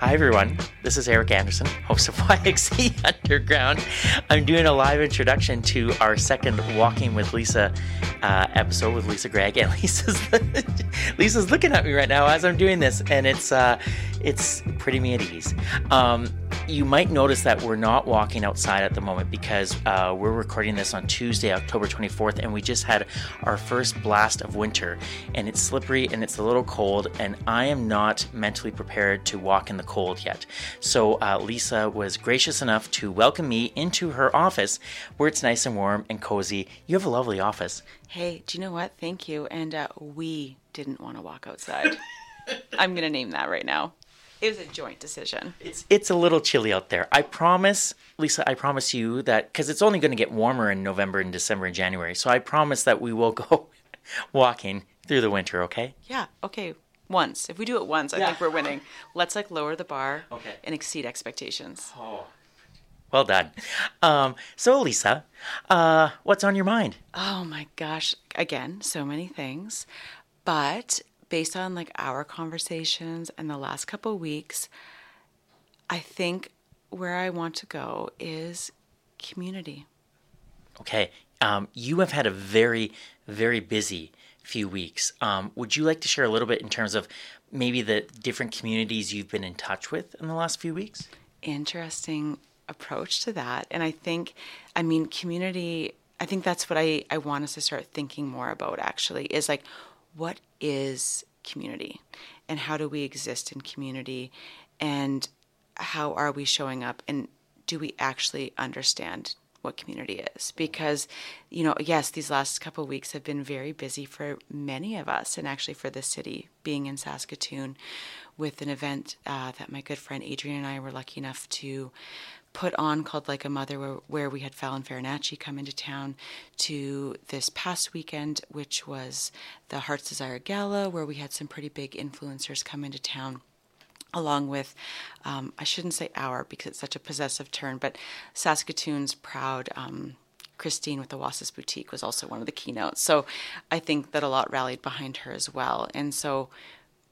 Hi, everyone. This is Eric Anderson, host of YXE Underground. I'm doing a live introduction to our second Walking with Lisa uh, episode with Lisa Greig, and Lisa's Lisa's looking at me right now as I'm doing this, and it's uh, it's pretty me at ease. Um, you might notice that we're not walking outside at the moment because uh, we're recording this on Tuesday, October 24th, and we just had our first blast of winter, and it's slippery and it's a little cold, and I am not mentally prepared to walk in the cold yet. So uh, Lisa was gracious enough to welcome me into her office where it's nice and warm and cozy. You have a lovely office. Hey, do you know what? Thank you. And uh, we didn't want to walk outside. I'm going to name that right now. It was a joint decision. It's it's a little chilly out there. I promise, Lisa. I promise you that because it's only going to get warmer in November and December and January. So I promise that we will go walking through the winter. Okay? Yeah. Okay. Once. If we do it once, I Yeah. think we're winning. Let's like lower the bar Okay. and exceed expectations. Oh, well done. Um, so Lisa, uh, what's on your mind? Oh my gosh. Again, so many things. But based on like our conversations and the last couple weeks, I think where I want to go is community. Okay. Um, you have had a very, very busy few weeks. Um, would you like to share a little bit in terms of maybe the different communities you've been in touch with in the last few weeks? interesting approach to that. And I think, I mean, community, I think that's what I, I want us to start thinking more about actually is like, what is community and how do we exist in community and how are we showing up and do we actually understand what community is? Because you know yes these last couple weeks have been very busy for many of us and actually for the city being in saskatoon with an event uh, that my good friend adrian and i were lucky enough to put on called like a mother where, where we had fallon farinacci come into town to this past weekend which was the heart's desire gala where we had some pretty big influencers come into town along with, um, I shouldn't say our because it's such a possessive term, but Saskatoon's proud um, Christine with the Wasis Boutique was also one of the keynotes. So I think that a lot rallied behind her as well. And so,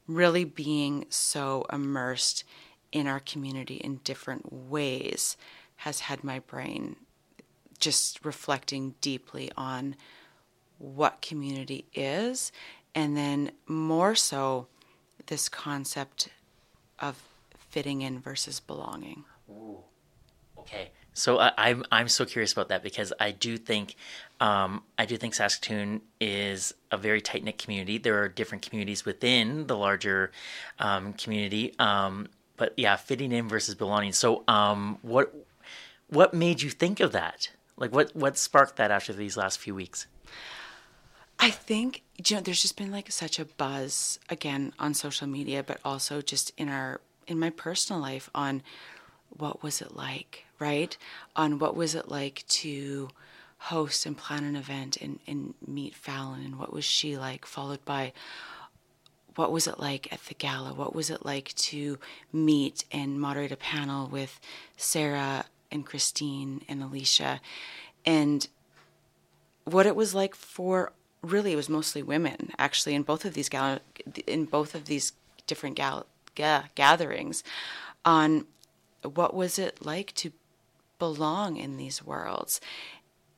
really being so immersed in our community in different ways has had my brain just reflecting deeply on what community is, and then more so this concept of fitting in versus belonging. Okay, so I, I'm I'm so curious about that because I do think um, I do think Saskatoon is a very tight knit community. There are different communities within the larger um, community, um, but yeah, fitting in versus belonging. So, um, what what made you think of that? Like, what what sparked that after these last few weeks? I think you know there's just been like such a buzz again on social media, but also just in our in my personal life on what was it like, right? On what was it like to host and plan an event and, and meet Fallon and what was she like, followed by what was it like at the gala? What was it like to meet and moderate a panel with Sarah and Christine and Alicia? And what it was like for really it was mostly women actually in both of these gal- in both of these different gal- ga- gatherings on what was it like to belong in these worlds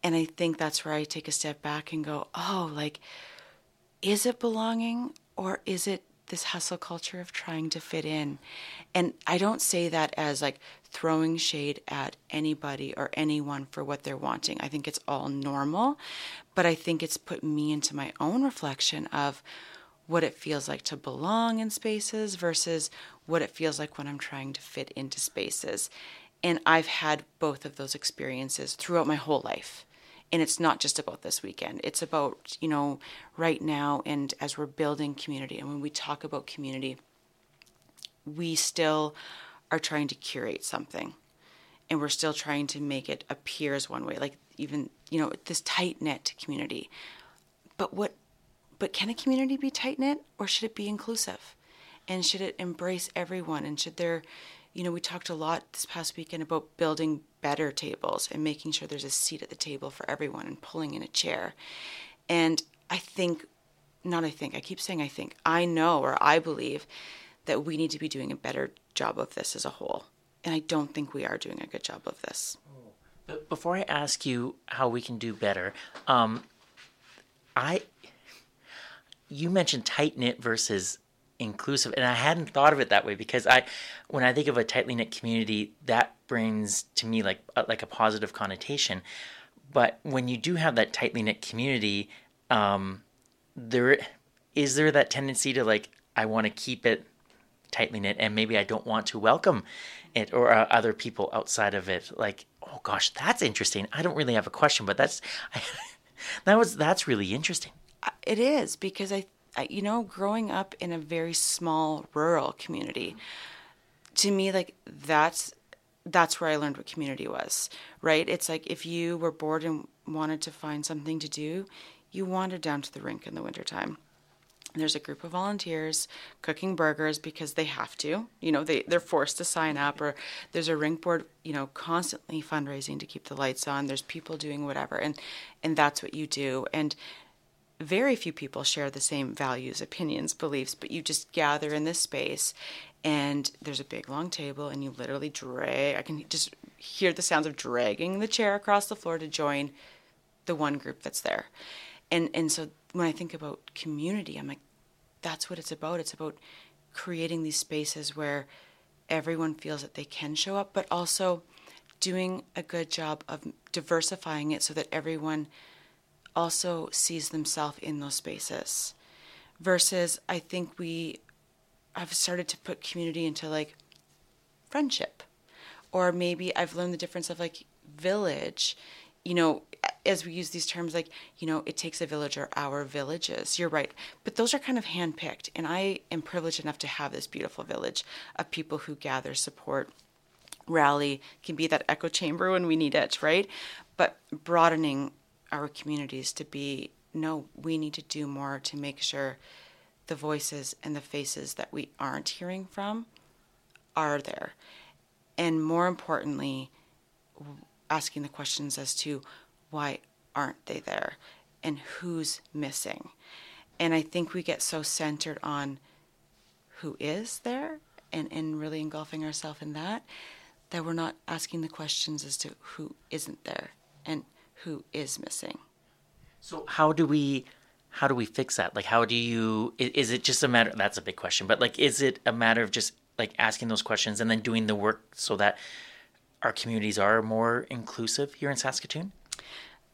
and i think that's where i take a step back and go oh like is it belonging or is it this hustle culture of trying to fit in? And i don't say that as like throwing shade at anybody or anyone for what they're wanting. I think it's all normal but i think it's put me into my own reflection of what it feels like to belong in spaces versus what it feels like when i'm trying to fit into spaces. And i've had both of those experiences throughout my whole life and it's not just about this weekend. It's about you know right now and as we're building community. And when we talk about community we still are trying to curate something. And we're still trying to make it appear as one way like even you know this tight knit community. But what but can a community be tight knit or should it be inclusive? And should it embrace everyone? And should there you know we talked a lot this past weekend about building better tables and making sure there's a seat at the table for everyone and pulling in a chair and i think not i think i keep saying i think i know or i believe that we need to be doing a better job of this as a whole. And I don't think we are doing a good job of this. Before I ask you how we can do better, um, I you mentioned tight knit versus inclusive, and I hadn't thought of it that way because I, when I think of a tightly knit community, that brings to me like like a positive connotation. But when you do have that tightly knit community, um, there is there that tendency to like I want to keep it tightly knit, and maybe I don't want to welcome it or uh, other people outside of it. Like, oh gosh, that's interesting. I don't really have a question, but that's I, that was that's really interesting. It is because I, I, you know, growing up in a very small rural community, to me, like that's that's where I learned what community was. Right? It's like if you were bored and wanted to find something to do, you wandered down to the rink in the wintertime there's a group of volunteers cooking burgers because they have to you know they, they're forced to sign up or there's a rink board you know constantly fundraising to keep the lights on there's people doing whatever and and that's what you do and very few people share the same values opinions beliefs but you just gather in this space and there's a big long table and you literally drag i can just hear the sounds of dragging the chair across the floor to join the one group that's there and and so when I think about community, I'm like, that's what it's about. It's about creating these spaces where everyone feels that they can show up, but also doing a good job of diversifying it so that everyone also sees themselves in those spaces. Versus, I think we have started to put community into like friendship, or maybe I've learned the difference of like village. You know, as we use these terms like you know it takes a village or our villages you're right but those are kind of handpicked and i am privileged enough to have this beautiful village of people who gather support rally can be that echo chamber when we need it right but broadening our communities to be no we need to do more to make sure the voices and the faces that we aren't hearing from are there and more importantly asking the questions as to why aren't they there and who's missing. And I think we get so centered on who is there and, and really engulfing ourselves in that that we're not asking the questions as to who isn't there and who is missing. So how do we how do we fix that? Like how do you is it just a matter that's a big question, but like is it a matter of just like asking those questions and then doing the work so that our communities are more inclusive here in Saskatoon?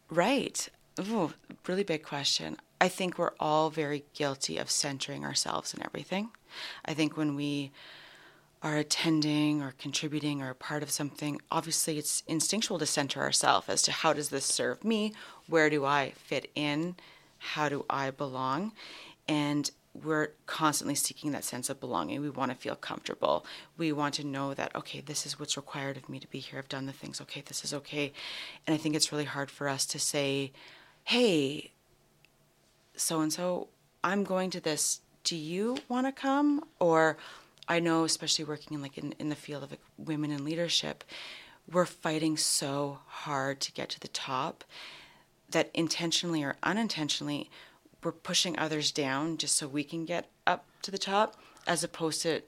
Right. Ooh, really big question. I think we're all very guilty of centering ourselves in everything. I think when we are attending or contributing or a part of something, obviously it's instinctual to center ourselves as to how does this serve me? Where do I fit in? How do I belong? And we're constantly seeking that sense of belonging. We want to feel comfortable. We want to know that, okay, this is what's required of me to be here. I've done the things. Okay, this is okay. And I think it's really hard for us to say, hey, so and so, I'm going to this. Do you want to come? Or I know, especially working in like in, in the field of like, women in leadership, we're fighting so hard to get to the top that intentionally or unintentionally we're pushing others down just so we can get up to the top as opposed to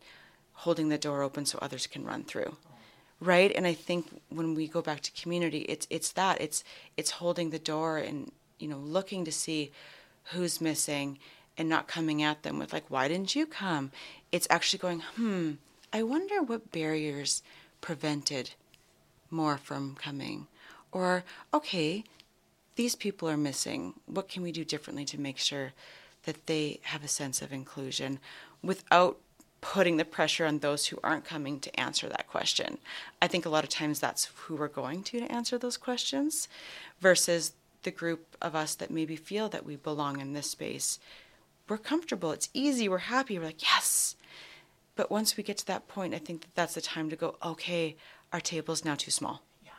holding the door open so others can run through. Right? And i think when we go back to community it's it's that. It's it's holding the door and you know looking to see who's missing and not coming at them with like why didn't you come it's actually going hmm i wonder what barriers prevented more from coming or okay these people are missing. What can we do differently to make sure that they have a sense of inclusion without putting the pressure on those who aren't coming to answer that question? I think a lot of times that's who we're going to to answer those questions versus the group of us that maybe feel that we belong in this space. We're comfortable, it's easy, we're happy, we're like, yes. But once we get to that point, I think that that's the time to go, okay, our table is now too small. Yeah.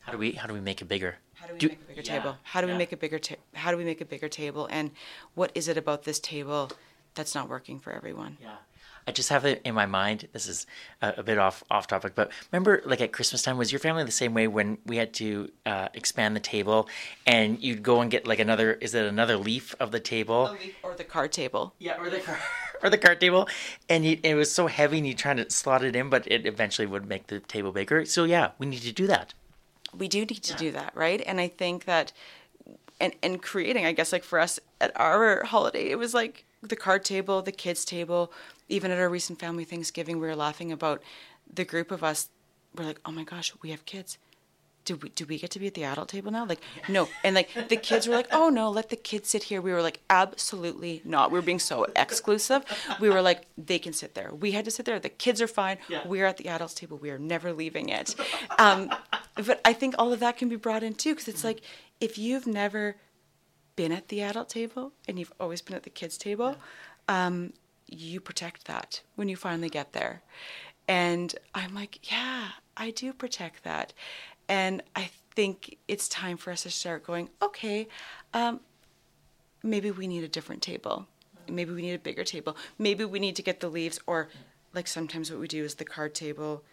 How do we how do we make it bigger? How do we do, make a bigger yeah, table? How do yeah. we make a bigger ta- how do we make a bigger table and what is it about this table that's not working for everyone? Yeah. I just have it in my mind. This is a, a, bit off off topic, but remember, like at Christmas time, was your family the same way when we had to uh, expand the table, and you'd go and get like another? Is it another leaf of the table? or the card table? Yeah, or the card, or the card table, and you, it was so heavy, and you trying to slot it in, but it eventually would make the table bigger. So yeah, we need to do that. We do need to do that, right? And I think that, and and creating, I guess, like for us at our holiday, it was like the card table, the kids table. Even at our recent family Thanksgiving, we were laughing about the group of us. We're like, oh my gosh, we have kids do we do we get to be at the adult table now? Like, no. And like the kids were like, oh no, let the kids sit here. We were like, absolutely not. We were being so exclusive. We were like, they can sit there. We had to sit there. The kids are fine. Yeah. We're at the adults table. We are never leaving it. Um, but I think all of that can be brought in too, because it's like if you've never been at the adult table and you've always been at the kids table, um, you protect that when you finally get there. And I'm like, yeah, I do protect that. And I think it's time for us to start going, okay, um, maybe we need a different table. Maybe we need a bigger table. Maybe we need to get the leaves, or like sometimes what we do is the card table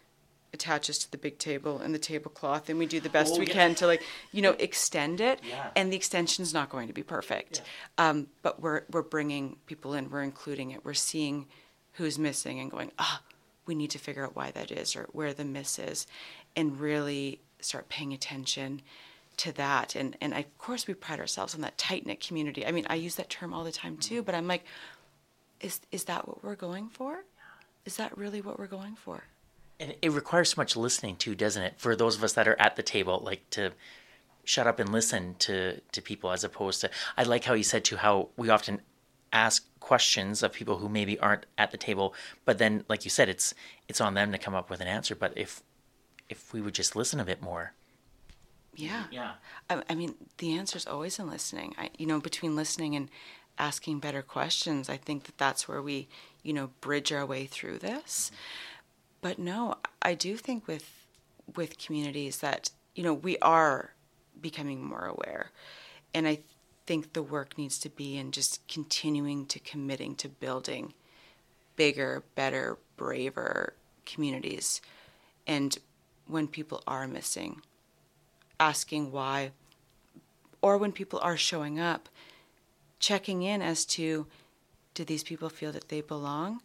attaches to the big table and the tablecloth and we do the best oh, we yeah. can to like you know extend it yeah. and the extension's not going to be perfect yeah. um, but we're we're bringing people in we're including it we're seeing who's missing and going ah oh, we need to figure out why that is or where the miss is and really start paying attention to that. And and of course we pride ourselves on that tight knit community. I mean, I use that term all the time too, but I'm like, is is that what we're going for? Is that really what we're going for? And it requires so much listening too, doesn't it? For those of us that are at the table, like to shut up and listen to to people as opposed to I like how you said to how we often ask questions of people who maybe aren't at the table, but then like you said, it's it's on them to come up with an answer. But if if we would just listen a bit more. Yeah. Yeah. I, I mean, the answer is always in listening. I, you know, between listening and asking better questions, I think that that's where we, you know, bridge our way through this. Mm-hmm. But no, I do think with with communities that you know we are becoming more aware, and I think the work needs to be in just continuing to committing to building bigger, better, braver communities, and when people are missing, asking why, or when people are showing up, checking in as to do these people feel that they belong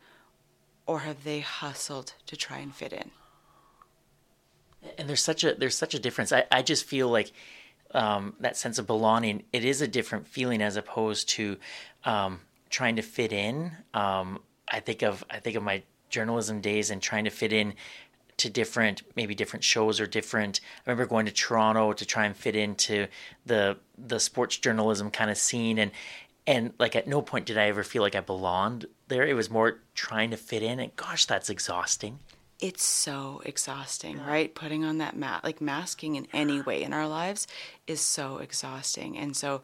or have they hustled to try and fit in? And there's such a there's such a difference. I, I just feel like um, that sense of belonging. It is a different feeling as opposed to um, trying to fit in. Um, I think of I think of my journalism days and trying to fit in to different maybe different shows or different I remember going to Toronto to try and fit into the the sports journalism kind of scene and and like at no point did I ever feel like I belonged there it was more trying to fit in and gosh that's exhausting it's so exhausting yeah. right putting on that mat like masking in any way in our lives is so exhausting and so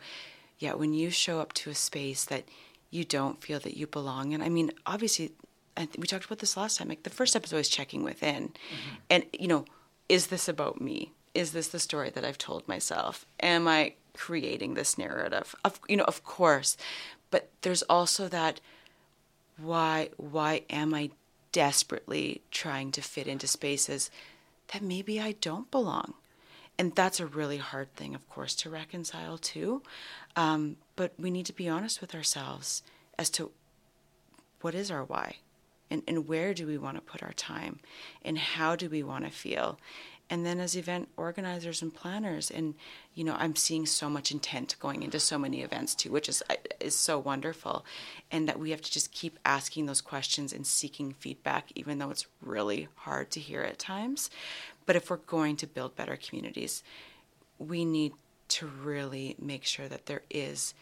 yeah when you show up to a space that you don't feel that you belong in i mean obviously we talked about this last time. Like the first step is always checking within, mm-hmm. and you know, is this about me? Is this the story that I've told myself? Am I creating this narrative? Of you know, of course, but there's also that why why am I desperately trying to fit into spaces that maybe I don't belong? And that's a really hard thing, of course, to reconcile too. Um, but we need to be honest with ourselves as to what is our why and, and where do we want to put our time and how do we want to feel and then as event organizers and planners and you know i'm seeing so much intent going into so many events too which is is so wonderful. And that we have to just keep asking those questions and seeking feedback even though it's really hard to hear at times. But if we're going to build better communities we need to really make sure that there is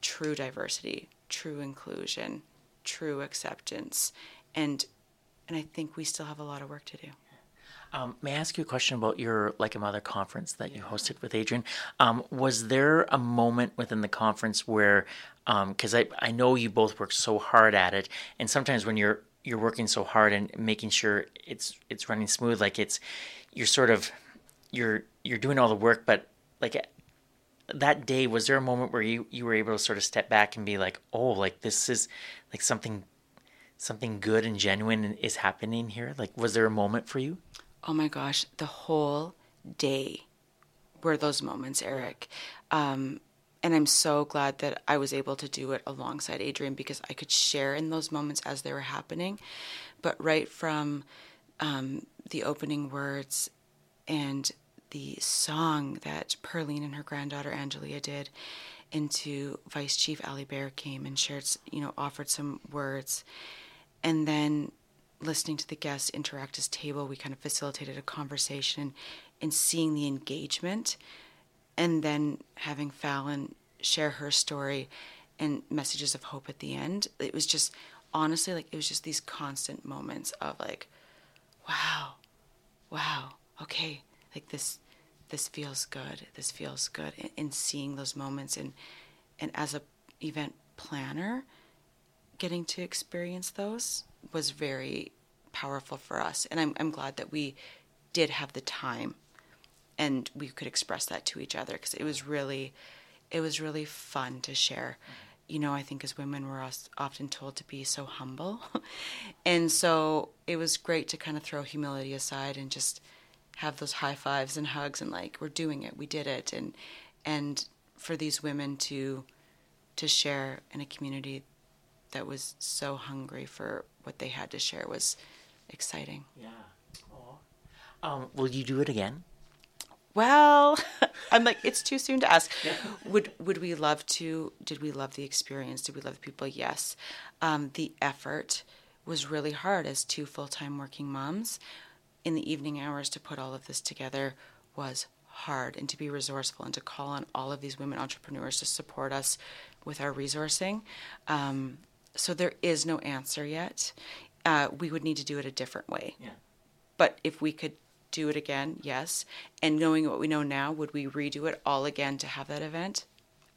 true diversity true inclusion true acceptance. And and I think we still have a lot of work to do. Um, may I ask you a question about your Like a Mother conference that you hosted with Adrian? Um, was there a moment within the conference where, because um, I, I know you both worked so hard at it, and sometimes when you're you're working so hard and making sure it's it's running smooth, like it's you're sort of you're you're doing all the work, but like that day, was there a moment where you you were able to sort of step back and be like, oh, like this is like something something good and genuine is happening here? Like, was there a moment for you? Oh my gosh, the whole day were those moments, Eric. Um, and I'm so glad that I was able to do it alongside Adrian because I could share in those moments as they were happening. But right from um, the opening words and the song that Perline and her granddaughter Angelia did into Vice Chief Aly Bear came and shared, you know, offered some words. And then listening to the guests interact as table, we kind of facilitated a conversation and seeing the engagement and then having Fallon share her story and messages of hope at the end. It was just honestly like it was just these constant moments of like, wow, wow, okay, like this this feels good. This feels good. And, seeing those moments and and as a event planner, getting to experience those was very powerful for us. And I'm I'm glad that we did have the time and we could express that to each other because it was really it was really fun to share. You know i think as women we're often told to be so humble. And so it was great to kind of throw humility aside and just have those high fives and hugs and like we're doing it we did it. And and for these women to to share in a community that was so hungry for what they had to share was exciting yeah um, will you do it again well, I'm like, it's too soon to ask. Yeah. Would would we love to? Did we love the experience? Did we love the people? Yes. Um, the effort was really hard as two full time working moms. In the evening hours to put all of this together was hard, and to be resourceful and to call on all of these women entrepreneurs to support us with our resourcing. Um, so there is no answer yet. Uh, we would need to do it a different way. Yeah. But if we could do it again? Yes. And knowing what we know now, would we redo it all again to have that event?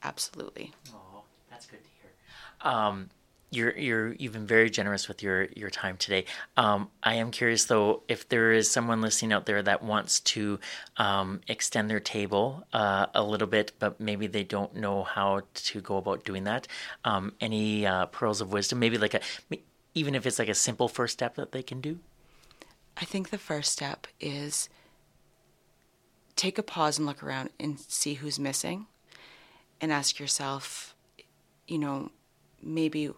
Absolutely. Oh, that's good to hear. Um, you're you're you've been very generous with your your time today. Um, I am curious though if there is someone listening out there that wants to um, extend their table uh, a little bit, but maybe they don't know how to go about doing that. Um, any uh, pearls of wisdom? Maybe like a even if it's like a simple first step that they can do. I think the first step is take a pause and look around and see who's missing and ask yourself, you know, maybe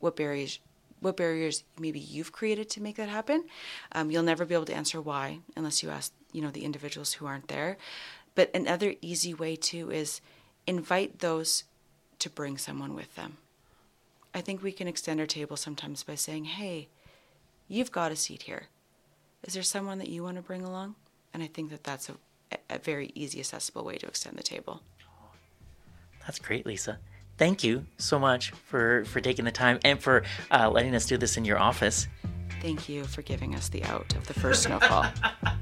what barriers what barriers maybe you've created to make that happen. Um, you'll never be able to answer why unless you ask, you know, the individuals who aren't there. But another easy way too is invite those to bring someone with them. I think we can extend our table sometimes by saying, "Hey, you've got a seat here is there someone that you want to bring along? And I think that that's a, a very easy, accessible way to extend the table. That's great, Lisa. Thank you so much for, for taking the time and for uh, letting us do this in your office. Thank you for giving us the out of the first snowfall.